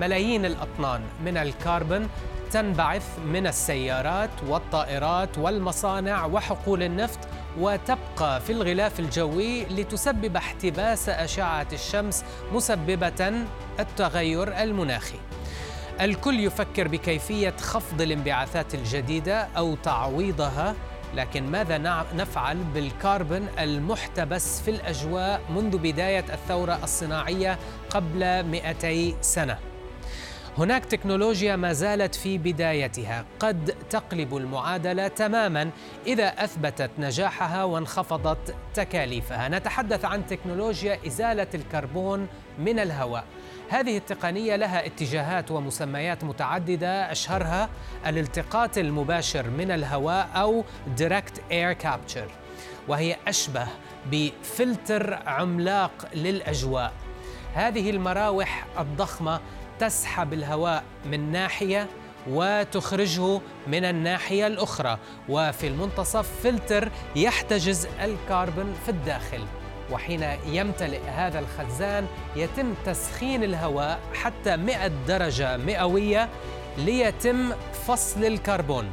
ملايين الأطنان من الكربون تنبعث من السيارات والطائرات والمصانع وحقول النفط وتبقى في الغلاف الجوي لتسبب احتباس أشعة الشمس مسببة التغير المناخي. الكل يفكر بكيفية خفض الانبعاثات الجديدة أو تعويضها لكن ماذا نفعل بالكربون المحتبس في الأجواء منذ بداية الثورة الصناعية قبل 200 سنة؟ هناك تكنولوجيا ما زالت في بدايتها. قد تقلب المعادلة تماما إذا أثبتت نجاحها وانخفضت تكاليفها. نتحدث عن تكنولوجيا إزالة الكربون من الهواء. هذه التقنية لها اتجاهات ومسميات متعددة. أشهرها الالتقاط المباشر من الهواء أو direct air capture وهي أشبه بفلتر عملاق للأجواء. هذه المراوح الضخمة تسحب الهواء من ناحية وتخرجه من الناحية الأخرى. وفي المنتصف فلتر يحتجز الكربون في الداخل. وحين يمتلئ هذا الخزان يتم تسخين الهواء حتى 100 درجة مئوية ليتم فصل الكربون.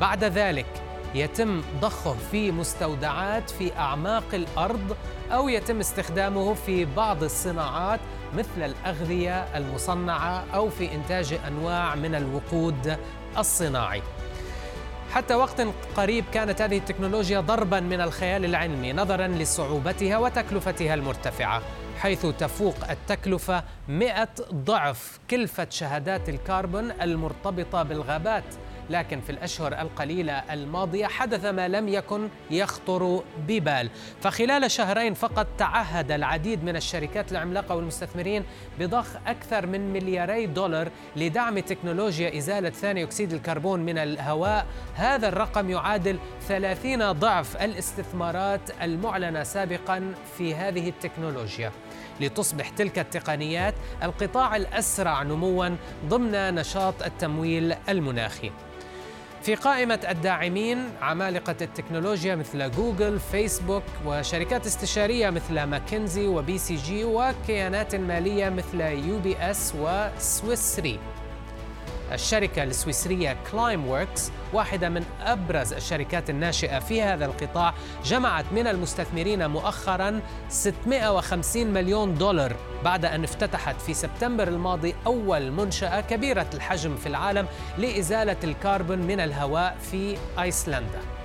بعد ذلك يتم ضخه في مستودعات في أعماق الأرض أو يتم استخدامه في بعض الصناعات مثل الأغذية المصنعة أو في إنتاج أنواع من الوقود الصناعي. حتى وقت قريب كانت هذه التكنولوجيا ضربا من الخيال العلمي نظرا لصعوبتها وتكلفتها المرتفعة حيث تفوق التكلفة 100 ضعف كلفة شهادات الكربون المرتبطة بالغابات لكن في الأشهر القليلة الماضية حدث ما لم يكن يخطر ببال. فخلال شهرين فقط تعهد العديد من الشركات العملاقة والمستثمرين بضخ أكثر من ملياري دولار لدعم تكنولوجيا إزالة ثاني أكسيد الكربون من الهواء. هذا الرقم يعادل 30 ضعف الاستثمارات المعلنة سابقا في هذه التكنولوجيا. لتصبح تلك التقنيات القطاع الأسرع نموا ضمن نشاط التمويل المناخي. في قائمة الداعمين عمالقة التكنولوجيا مثل جوجل، فيسبوك وشركات استشارية مثل ماكنزي وبي سي جي وكيانات مالية مثل يو بي إس وسويس ري. الشركة السويسرية كلايم ووركس واحدة من أبرز الشركات الناشئة في هذا القطاع جمعت من المستثمرين مؤخرا 650 مليون دولار بعد أن افتتحت في سبتمبر الماضي أول منشأة كبيرة الحجم في العالم لإزالة الكربون من الهواء في أيسلندا.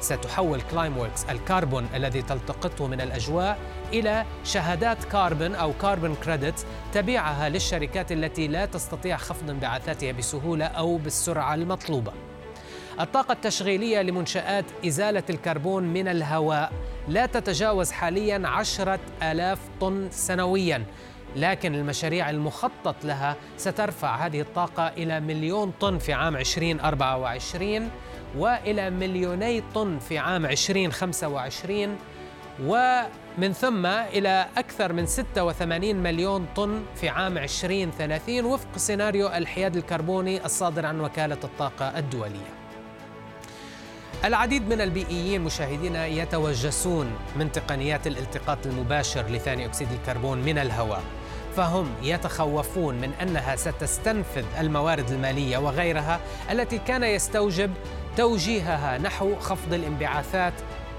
ستحول Climeworks الكربون الذي تلتقطه من الأجواء إلى شهادات كاربون أو carbon credit تبيعها للشركات التي لا تستطيع خفض انبعاثاتها بسهولة أو بالسرعة المطلوبة. الطاقة التشغيلية لمنشآت إزالة الكربون من الهواء لا تتجاوز حاليا عشرة آلاف طن سنويا لكن المشاريع المخطط لها سترفع هذه الطاقة إلى مليون طن في عام 2024 وإلى مليوني طن في عام 2025 ومن ثم إلى أكثر من 86 مليون طن في عام 2030 وفق سيناريو الحياد الكربوني الصادر عن وكالة الطاقة الدولية. العديد من البيئيين مشاهدينا يتوجسون من تقنيات الالتقاط المباشر لثاني أكسيد الكربون من الهواء فهم يتخوفون من أنها ستستنفذ الموارد المالية وغيرها التي كان يستوجب توجيهها نحو خفض الانبعاثات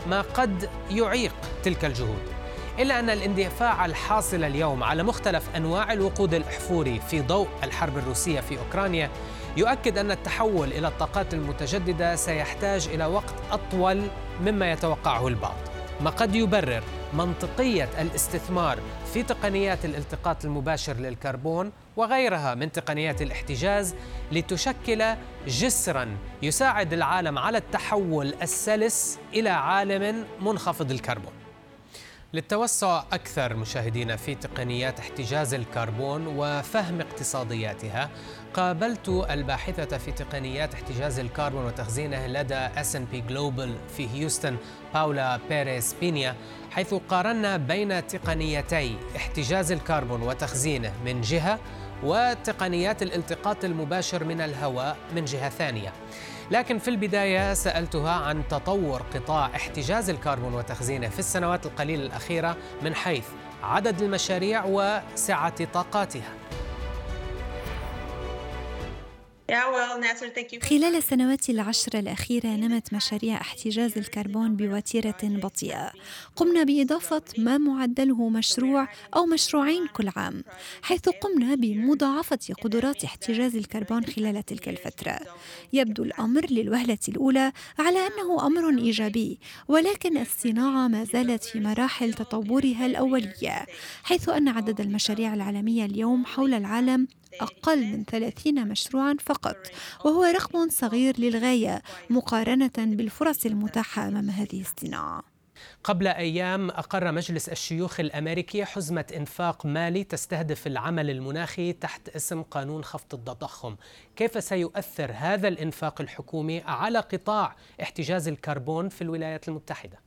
ما قد يعيق تلك الجهود. إلا أن الاندفاع الحاصل اليوم على مختلف أنواع الوقود الأحفوري في ضوء الحرب الروسية في أوكرانيا يؤكد أن التحول إلى الطاقات المتجددة سيحتاج إلى وقت أطول مما يتوقعه البعض. ما قد يبرر منطقية الاستثمار في تقنيات الالتقاط المباشر للكربون وغيرها من تقنيات الاحتجاز لتشكل جسرا يساعد العالم على التحول السلس إلى عالم منخفض الكربون. للتوسع أكثر مشاهدينا في تقنيات احتجاز الكربون وفهم اقتصادياتها قابلت الباحثة في تقنيات احتجاز الكربون وتخزينه لدى S&P Global في هيوستن باولا بيريس بينيا حيث قارنا بين تقنيتي احتجاز الكربون وتخزينه من جهة وتقنيات الالتقاط المباشر من الهواء من جهة ثانية. لكن في البداية سألتها عن تطور قطاع احتجاز الكربون وتخزينه في السنوات القليلة الأخيرة من حيث عدد المشاريع وسعة طاقاتها. خلال السنوات العشر الأخيرة نمت مشاريع احتجاز الكربون بوتيرة بطيئة. قمنا بإضافة ما معدله مشروع أو مشروعين كل عام حيث قمنا بمضاعفة قدرات احتجاز الكربون خلال تلك الفترة. يبدو الأمر للوهلة الأولى على أنه أمر إيجابي ولكن الصناعة ما زالت في مراحل تطورها الأولية حيث أن عدد المشاريع العالمية اليوم حول العالم أقل من 30 مشروعا فقط وهو رقم صغير للغاية مقارنة بالفرص المتاحة أمام هذه الصناعة قبل أيام أقر مجلس الشيوخ الأمريكي حزمة إنفاق مالي تستهدف العمل المناخي تحت اسم قانون خفض التضخم كيف سيؤثر هذا الإنفاق الحكومي على قطاع احتجاز الكربون في الولايات المتحدة؟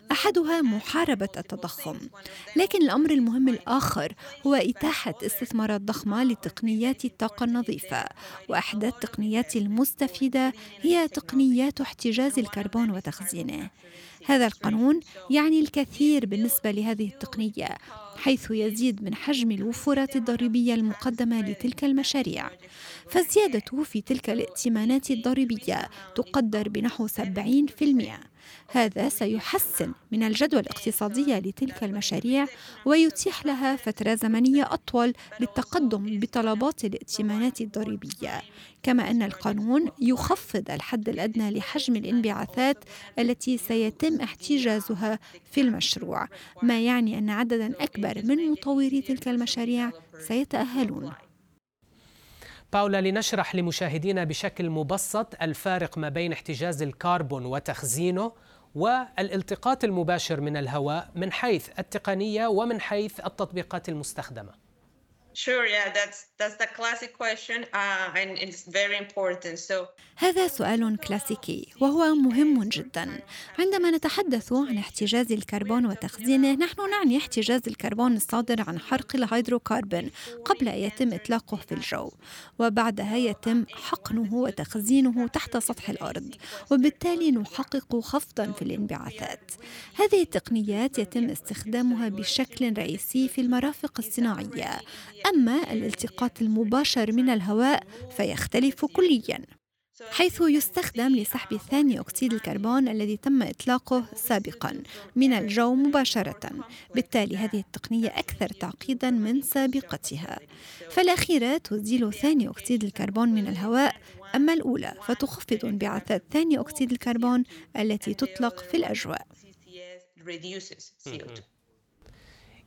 أحدها محاربة التضخم. لكن الأمر المهم الآخر هو إتاحة استثمارات ضخمة لتقنيات الطاقة النظيفة، وأحدى التقنيات المستفيدة هي تقنيات احتجاز الكربون وتخزينه. هذا القانون يعني الكثير بالنسبة لهذه التقنية حيث يزيد من حجم الوفرات الضريبية المقدمة لتلك المشاريع. فالزيادة في تلك الائتمانات الضريبية تقدر بنحو 70% هذا سيحسن من الجدوى الاقتصادية لتلك المشاريع ويتيح لها فترة زمنية أطول للتقدم بطلبات الائتمانات الضريبية. كما أن القانون يخفض الحد الأدنى لحجم الانبعاثات التي سيتم احتجازها في المشروع ما يعني أن عددا أكبر من مطوري تلك المشاريع سيتأهلون. باولا لنشرح لمشاهدينا بشكل مبسط الفارق ما بين احتجاز الكربون وتخزينه والالتقاط المباشر من الهواء من حيث التقنية ومن حيث التطبيقات المستخدمة. Sure, yeah, that's that's the classic question, uh, and it's very important. So هذا سؤال كلاسيكي وهو مهم جدا. عندما نتحدث عن احتجاز الكربون وتخزينه، نحن نعني احتجاز الكربون الصادر عن حرق الهيدروكربون قبل أن يتم إطلاقه في الجو، وبعدها يتم حقنه وتخزينه تحت سطح الأرض، وبالتالي نحقق خفضا في الانبعاثات. هذه التقنيات يتم استخدامها بشكل رئيسي في المرافق الصناعية أما الالتقاط المباشر من الهواء فيختلف كلياً حيث يستخدم لسحب ثاني أكسيد الكربون الذي تم إطلاقه سابقا من الجو مباشرة. بالتالي هذه التقنية أكثر تعقيدا من سابقتها. فالأخيرة تزيل ثاني أكسيد الكربون من الهواء. أما الأولى فتخفض انبعاثات ثاني أكسيد الكربون التي تطلق في الأجواء.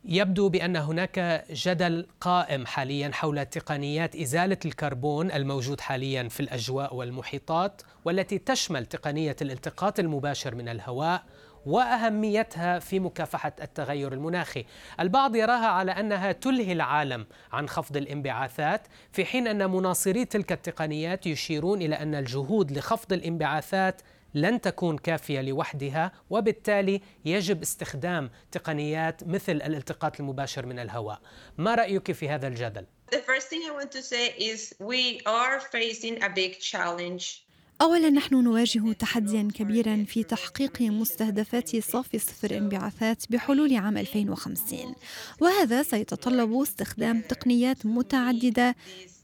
يبدو بأن هناك جدل قائم حاليا حول تقنيات إزالة الكربون الموجود حاليا في الأجواء والمحيطات والتي تشمل تقنية الالتقاط المباشر من الهواء وأهميتها في مكافحة التغير المناخي. البعض يراها على أنها تلهي العالم عن خفض الانبعاثات في حين أن مناصري تلك التقنيات يشيرون إلى أن الجهود لخفض الانبعاثات لن تكون كافية لوحدها وبالتالي يجب استخدام تقنيات مثل الالتقاط المباشر من الهواء. ما رأيك في هذا الجدل؟ The first thing I want to say is we are facing a big challenge. أولا نحن نواجه تحديا كبيرا في تحقيق مستهدفات صافي صفر انبعاثات بحلول عام 2050 وهذا سيتطلب استخدام تقنيات متعددة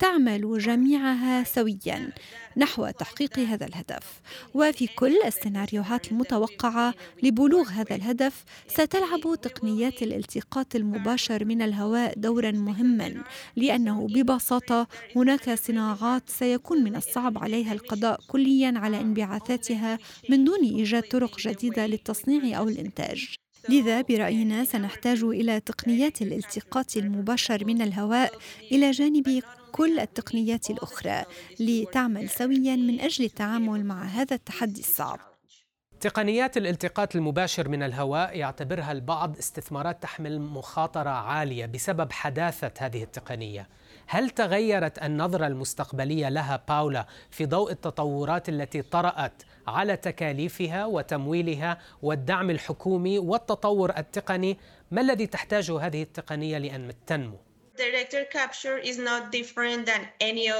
تعمل جميعها سويا نحو تحقيق هذا الهدف. وفي كل السيناريوهات المتوقعة لبلوغ هذا الهدف ستلعب تقنيات الالتقاط المباشر من الهواء دورا مهما لأنه ببساطة هناك صناعات سيكون من الصعب عليها القضاء كليا على انبعاثاتها من دون إيجاد طرق جديدة للتصنيع أو الإنتاج. لذا برأينا سنحتاج إلى تقنيات الالتقاط المباشر من الهواء إلى جانب كل التقنيات الأخرى لتعمل سويا من أجل التعامل مع هذا التحدي الصعب. تقنيات الالتقاط المباشر من الهواء يعتبرها البعض استثمارات تحمل مخاطرة عالية بسبب حداثة هذه التقنية. هل تغيرت النظرة المستقبلية لها باولا في ضوء التطورات التي طرأت على تكاليفها وتمويلها والدعم الحكومي والتطور التقني؟ ما الذي تحتاجه هذه التقنية لأن تنمو؟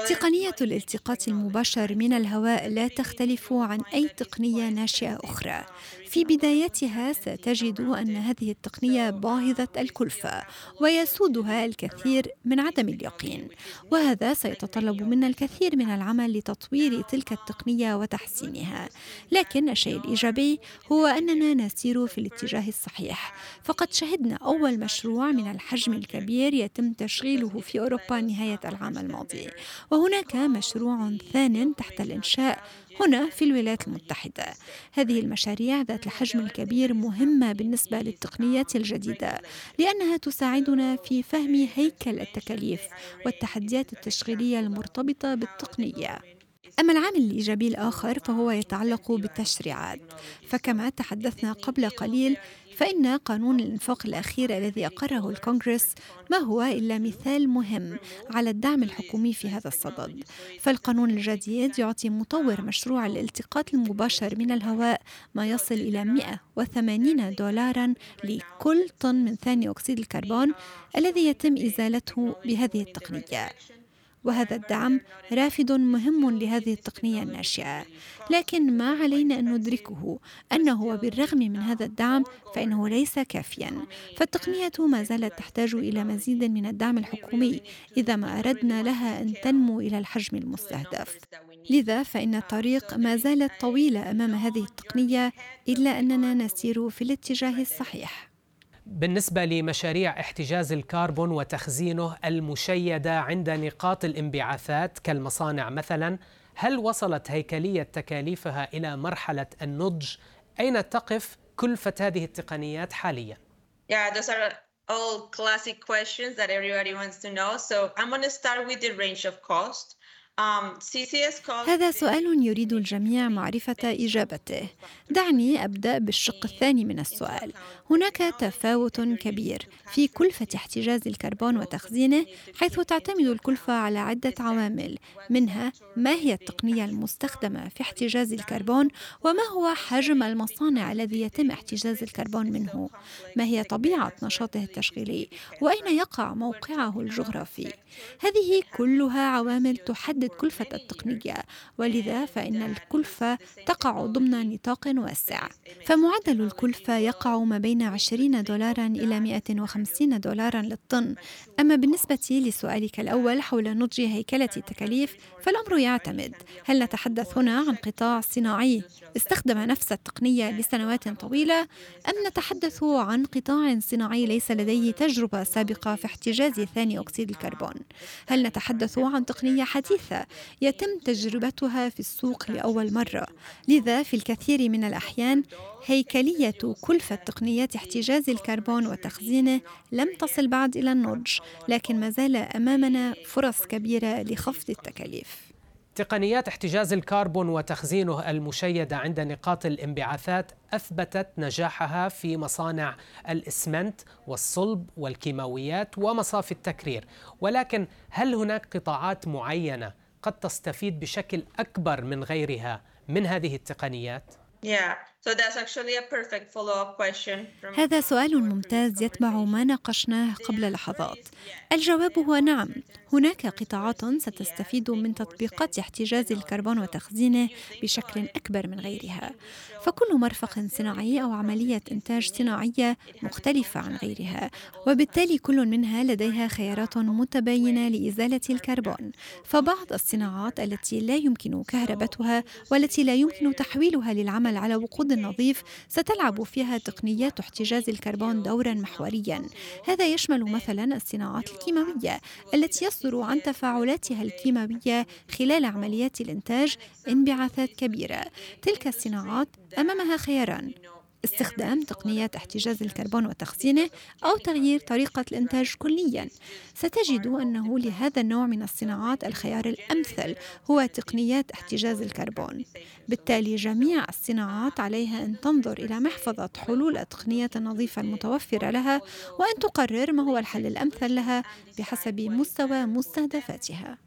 تقنية الالتقاط المباشر من الهواء لا تختلف عن أي تقنية ناشئة أخرى. في بدايتها ستجد أن هذه التقنية باهظة الكلفة ويسودها الكثير من عدم اليقين، وهذا سيتطلب منا الكثير من العمل لتطوير تلك التقنية وتحسينها. لكن الشيء الإيجابي هو أننا نسير في الاتجاه الصحيح، فقد شهدنا أول مشروع من الحجم الكبير يتم تشغيله في أوروبا نهاية العام الماضي وهناك مشروع ثان تحت الإنشاء هنا في الولايات المتحدة. هذه المشاريع ذات الحجم الكبير مهمة بالنسبة للتقنيات الجديدة لأنها تساعدنا في فهم هيكل التكاليف والتحديات التشغيلية المرتبطة بالتقنية. أما العامل الإيجابي الآخر فهو يتعلق بالتشريعات. فكما تحدثنا قبل قليل فإن قانون الإنفاق الأخير الذي أقره الكونغرس ما هو إلا مثال مهم على الدعم الحكومي في هذا الصدد. فالقانون الجديد يعطي مطور مشروع الالتقاط المباشر من الهواء ما يصل إلى 180 دولارا لكل طن من ثاني أكسيد الكربون الذي يتم إزالته بهذه التقنية. وهذا الدعم رافد مهم لهذه التقنية الناشئة. لكن ما علينا أن ندركه؟ أنه وبالرغم من هذا الدعم فإنه ليس كافيا. فالتقنية ما زالت تحتاج إلى مزيد من الدعم الحكومي إذا ما أردنا لها أن تنمو إلى الحجم المستهدف. لذا فإن الطريق ما زالت طويلة أمام هذه التقنية إلا أننا نسير في الاتجاه الصحيح. بالنسبة لمشاريع احتجاز الكربون وتخزينه المشيدة عند نقاط الانبعاثات كالمصانع مثلا هل وصلت هيكلية تكاليفها إلى مرحلة النضج؟ أين تقف كلفة هذه التقنيات حاليا؟ Yeah, those are all classic questions that everybody wants to know. So I'm going to start with the range of cost. Um, هذا سؤال يريد الجميع معرفة إجابته. دعني أبدأ بالشق الثاني من السؤال. هناك تفاوت كبير في كلفة احتجاز الكربون وتخزينه، حيث تعتمد الكلفة على عدة عوامل، منها ما هي التقنية المستخدمة في احتجاز الكربون، وما هو حجم المصانع الذي يتم احتجاز الكربون منه، ما هي طبيعة نشاطه التشغيلي، وأين يقع موقعه الجغرافي. هذه كلها عوامل تحدد كلفة التقنية ولذا فإن الكلفة تقع ضمن نطاق واسع. فمعدل الكلفة يقع ما بين 20 دولارا إلى 150 دولارا للطن. أما بالنسبة لسؤالك الأول حول نضج هيكلة التكاليف فالأمر يعتمد. هل نتحدث هنا عن قطاع صناعي استخدم نفس التقنية لسنوات طويلة أم نتحدث عن قطاع صناعي ليس لديه تجربة سابقة في احتجاز ثاني أكسيد الكربون؟ هل نتحدث عن تقنية حديثة يتم تجربتها في السوق لأول مرة. لذا في الكثير من الأحيان هيكلية كلفة تقنيات احتجاز الكربون وتخزينه لم تصل بعد إلى النضج لكن ما زال أمامنا فرص كبيرة لخفض التكاليف. تقنيات احتجاز الكربون وتخزينه المشيدة عند نقاط الانبعاثات أثبتت نجاحها في مصانع الإسمنت والصلب والكيماويات ومصافي التكرير. ولكن هل هناك قطاعات معينة قد تستفيد بشكل أكبر من غيرها من هذه التقنيات؟ Yeah. So that's actually a perfect follow-up question. هذا سؤال ممتاز يتبع ما ناقشناه قبل لحظات. الجواب هو نعم. هناك قطاعات ستستفيد من تطبيقات احتجاز الكربون وتخزينه بشكل أكبر من غيرها. فكل مرفق صناعي أو عملية إنتاج صناعية مختلفة عن غيرها، وبالتالي كل منها لديها خيارات متباينة لإزالة الكربون. فبعض الصناعات التي لا يمكن كهربتها والتي لا يمكن تحويلها للعمل على وقود النظيف ستلعب فيها تقنيات احتجاز الكربون دورا محوريا. هذا يشمل مثلا الصناعات الكيماوية التي يصدر عن تفاعلاتها الكيماوية خلال عمليات الإنتاج انبعاثات كبيرة. تلك الصناعات أمامها خياران. استخدام تقنيات احتجاز الكربون وتخزينه أو تغيير طريقة الإنتاج كلياً. ستجد أنه لهذا النوع من الصناعات الخيار الأمثل هو تقنيات احتجاز الكربون. بالتالي جميع الصناعات عليها أن تنظر إلى محفظة حلول التقنية النظيفة المتوفرة لها وأن تقرر ما هو الحل الأمثل لها بحسب مستوى مستهدفاتها.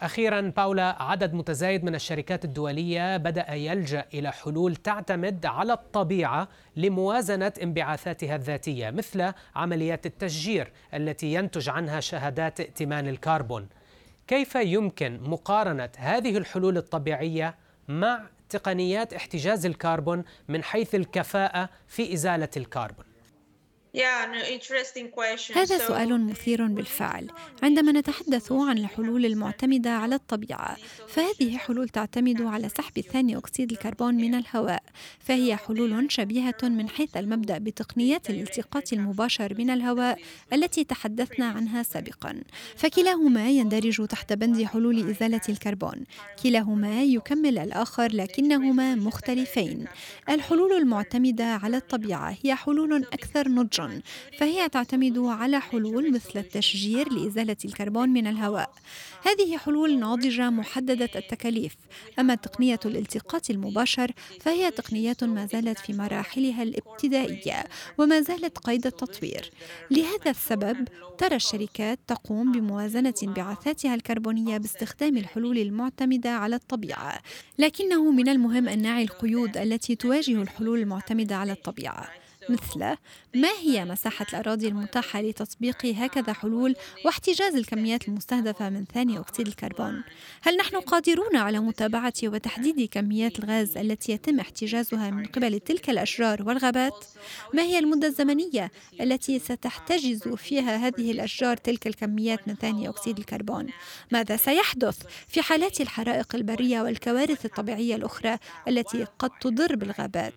أخيرا باولا عدد متزايد من الشركات الدولية بدأ يلجأ إلى حلول تعتمد على الطبيعة لموازنة انبعاثاتها الذاتية مثل عمليات التشجير التي ينتج عنها شهادات ائتمان الكربون. كيف يمكن مقارنة هذه الحلول الطبيعية مع تقنيات احتجاز الكربون من حيث الكفاءة في إزالة الكربون؟ هذا سؤال مثير بالفعل. عندما نتحدث عن الحلول المعتمدة على الطبيعة فهذه حلول تعتمد على سحب ثاني أكسيد الكربون من الهواء. فهي حلول شبيهة من حيث المبدأ بتقنيات الالتقاط المباشر من الهواء التي تحدثنا عنها سابقا. فكلاهما يندرج تحت بند حلول إزالة الكربون. كلاهما يكمل الآخر لكنهما مختلفين. الحلول المعتمدة على الطبيعة هي حلول أكثر نضجا. فهي تعتمد على حلول مثل التشجير لإزالة الكربون من الهواء. هذه حلول ناضجة محددة التكاليف. أما تقنية الالتقاط المباشر فهي تقنيات ما زالت في مراحلها الابتدائية وما زالت قيد التطوير. لهذا السبب ترى الشركات تقوم بموازنة انبعاثاتها الكربونية باستخدام الحلول المعتمدة على الطبيعة. لكنه من المهم أن نعي القيود التي تواجه الحلول المعتمدة على الطبيعة. مثل ما هي مساحة الأراضي المتاحة لتطبيق هكذا حلول واحتجاز الكميات المستهدفة من ثاني أكسيد الكربون؟ هل نحن قادرون على متابعة وتحديد كميات الغاز التي يتم احتجازها من قبل تلك الأشجار والغابات؟ ما هي المدة الزمنية التي ستحتجز فيها هذه الأشجار تلك الكميات من ثاني أكسيد الكربون؟ ماذا سيحدث في حالات الحرائق البرية والكوارث الطبيعية الأخرى التي قد تضر بالغابات؟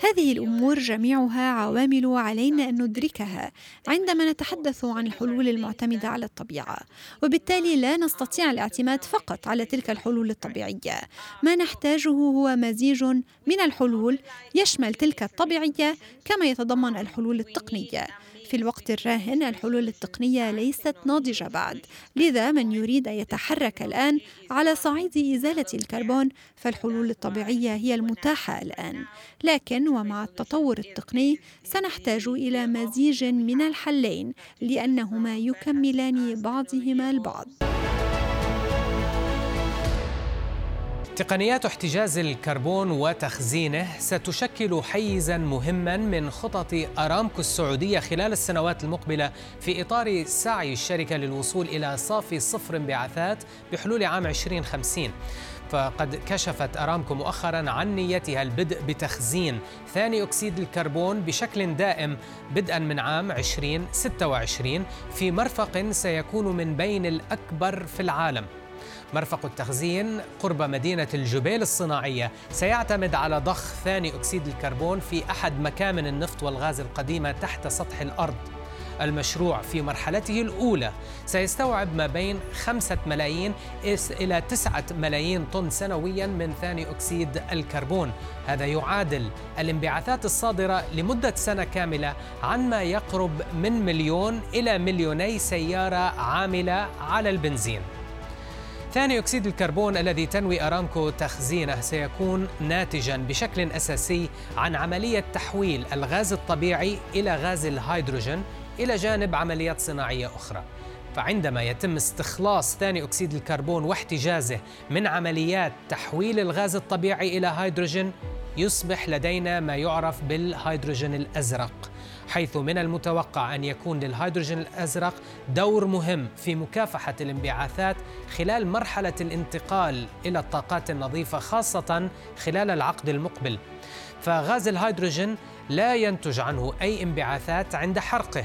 هذه الأمور جميعها عوامل علينا أن ندركها عندما نتحدث عن الحلول المعتمدة على الطبيعة وبالتالي لا نستطيع الاعتماد فقط على تلك الحلول الطبيعية. ما نحتاجه هو مزيج من الحلول يشمل تلك الطبيعية كما يتضمن الحلول التقنية. في الوقت الراهن الحلول التقنية ليست ناضجة بعد لذا من يريد أن يتحرك الآن على صعيد إزالة الكربون فالحلول الطبيعية هي المتاحة الآن. لكن ومع التطور التقني سنحتاج إلى مزيج من الحلين لأنهما يكملان بعضهما البعض. تقنيات احتجاز الكربون وتخزينه ستشكل حيزا مهما من خطط أرامكو السعودية خلال السنوات المقبلة في إطار سعي الشركة للوصول إلى صافي صفر انبعاثات بحلول عام 2050 فقد كشفت أرامكو مؤخرا عن نيتها البدء بتخزين ثاني أكسيد الكربون بشكل دائم بدءا من عام 2026 في مرفق سيكون من بين الأكبر في العالم. مرفق التخزين قرب مدينة الجبيل الصناعية. سيعتمد على ضخ ثاني أكسيد الكربون في أحد مكامن النفط والغاز القديمة تحت سطح الأرض. المشروع في مرحلته الأولى. سيستوعب ما بين خمسة ملايين إلى تسعة ملايين طن سنويا من ثاني أكسيد الكربون. هذا يعادل الانبعاثات الصادرة لمدة سنة كاملة عن ما يقرب من مليون إلى مليوني سيارة عاملة على البنزين. ثاني أكسيد الكربون الذي تنوي أرامكو تخزينه سيكون ناتجا بشكل أساسي عن عملية تحويل الغاز الطبيعي إلى غاز الهيدروجين إلى جانب عمليات صناعية أخرى. فعندما يتم استخلاص ثاني أكسيد الكربون واحتجازه من عمليات تحويل الغاز الطبيعي إلى هيدروجين يصبح لدينا ما يعرف بالهيدروجين الأزرق. حيث من المتوقع أن يكون للهيدروجين الأزرق دور مهم في مكافحة الانبعاثات خلال مرحلة الانتقال إلى الطاقات النظيفة خاصة خلال العقد المقبل. فغاز الهيدروجين لا ينتج عنه أي انبعاثات عند حرقه.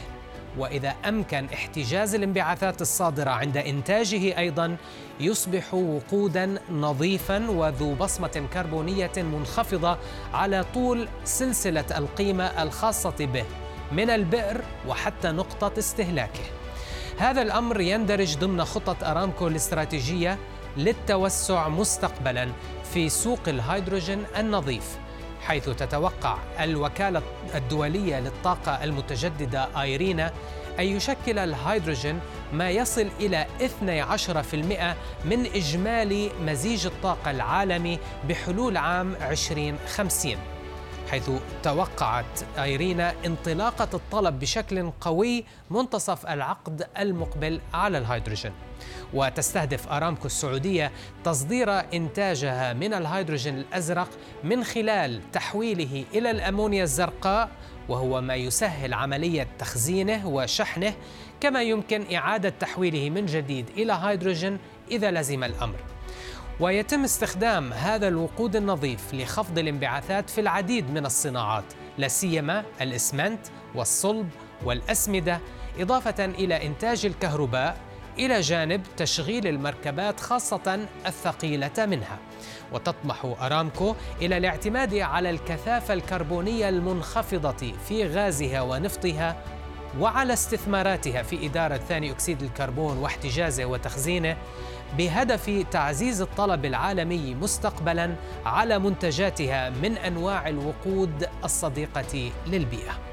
وإذا أمكن احتجاز الانبعاثات الصادرة عند إنتاجه أيضا يصبح وقودا نظيفا وذو بصمة كربونية منخفضة على طول سلسلة القيمة الخاصة به. من البئر وحتى نقطة استهلاكه. هذا الأمر يندرج ضمن خطة أرامكو الاستراتيجية للتوسع مستقبلا في سوق الهيدروجين النظيف حيث تتوقع الوكالة الدولية للطاقة المتجددة آيرينا أن يشكل الهيدروجين ما يصل إلى 12% من إجمالي مزيج الطاقة العالمي بحلول عام 2050 حيث توقعت ايرينا انطلاقة الطلب بشكل قوي منتصف العقد المقبل على الهيدروجين. وتستهدف ارامكو السعودية تصدير إنتاجها من الهيدروجين الأزرق من خلال تحويله إلى الأمونيا الزرقاء وهو ما يسهل عملية تخزينه وشحنه كما يمكن إعادة تحويله من جديد إلى هيدروجين إذا لزم الأمر. ويتم استخدام هذا الوقود النظيف لخفض الانبعاثات في العديد من الصناعات لا سيما الإسمنت والصلب والأسمدة إضافة إلى إنتاج الكهرباء إلى جانب تشغيل المركبات خاصة الثقيلة منها. وتطمح أرامكو إلى الاعتماد على الكثافة الكربونية المنخفضة في غازها ونفطها وعلى استثماراتها في إدارة ثاني أكسيد الكربون واحتجازه وتخزينه بهدف تعزيز الطلب العالمي مستقبلا على منتجاتها من أنواع الوقود الصديقة للبيئة.